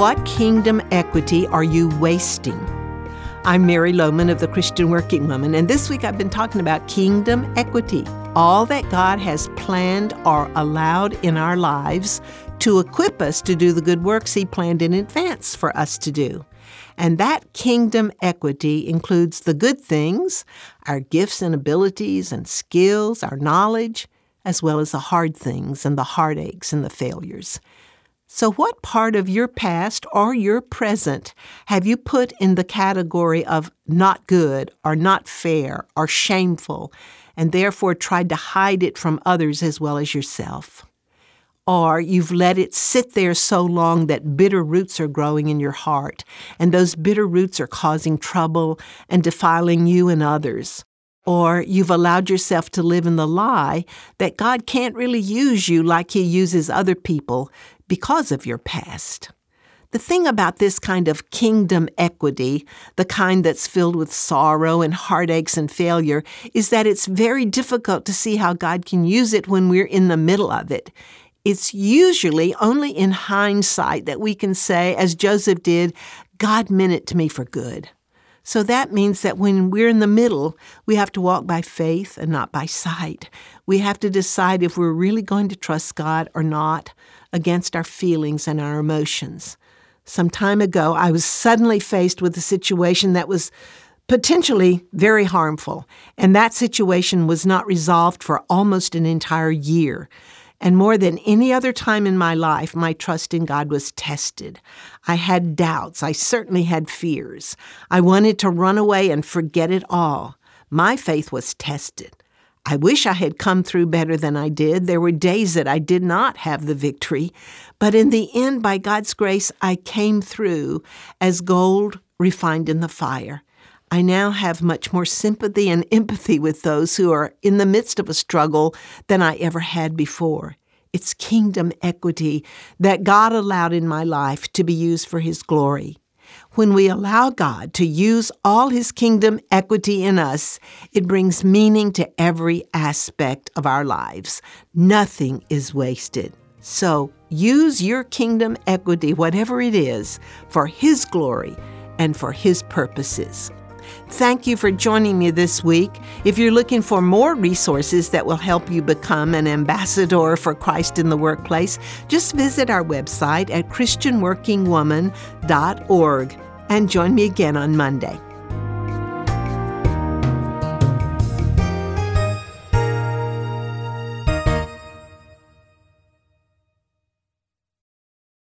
What kingdom equity are you wasting? I'm Mary Lowman of the Christian Working Woman, and this week I've been talking about kingdom equity. All that God has planned or allowed in our lives to equip us to do the good works He planned in advance for us to do. And that kingdom equity includes the good things, our gifts and abilities and skills, our knowledge, as well as the hard things and the heartaches and the failures. So, what part of your past or your present have you put in the category of not good or not fair or shameful, and therefore tried to hide it from others as well as yourself? Or you've let it sit there so long that bitter roots are growing in your heart, and those bitter roots are causing trouble and defiling you and others. Or you've allowed yourself to live in the lie that God can't really use you like He uses other people because of your past. The thing about this kind of kingdom equity, the kind that's filled with sorrow and heartaches and failure, is that it's very difficult to see how God can use it when we're in the middle of it. It's usually only in hindsight that we can say, as Joseph did, God meant it to me for good. So that means that when we're in the middle, we have to walk by faith and not by sight. We have to decide if we're really going to trust God or not against our feelings and our emotions. Some time ago, I was suddenly faced with a situation that was potentially very harmful, and that situation was not resolved for almost an entire year. And more than any other time in my life, my trust in God was tested. I had doubts. I certainly had fears. I wanted to run away and forget it all. My faith was tested. I wish I had come through better than I did. There were days that I did not have the victory. But in the end, by God's grace, I came through as gold refined in the fire. I now have much more sympathy and empathy with those who are in the midst of a struggle than I ever had before. It's kingdom equity that God allowed in my life to be used for His glory. When we allow God to use all His kingdom equity in us, it brings meaning to every aspect of our lives. Nothing is wasted. So use your kingdom equity, whatever it is, for His glory and for His purposes. Thank you for joining me this week. If you're looking for more resources that will help you become an ambassador for Christ in the workplace, just visit our website at ChristianWorkingWoman.org and join me again on Monday.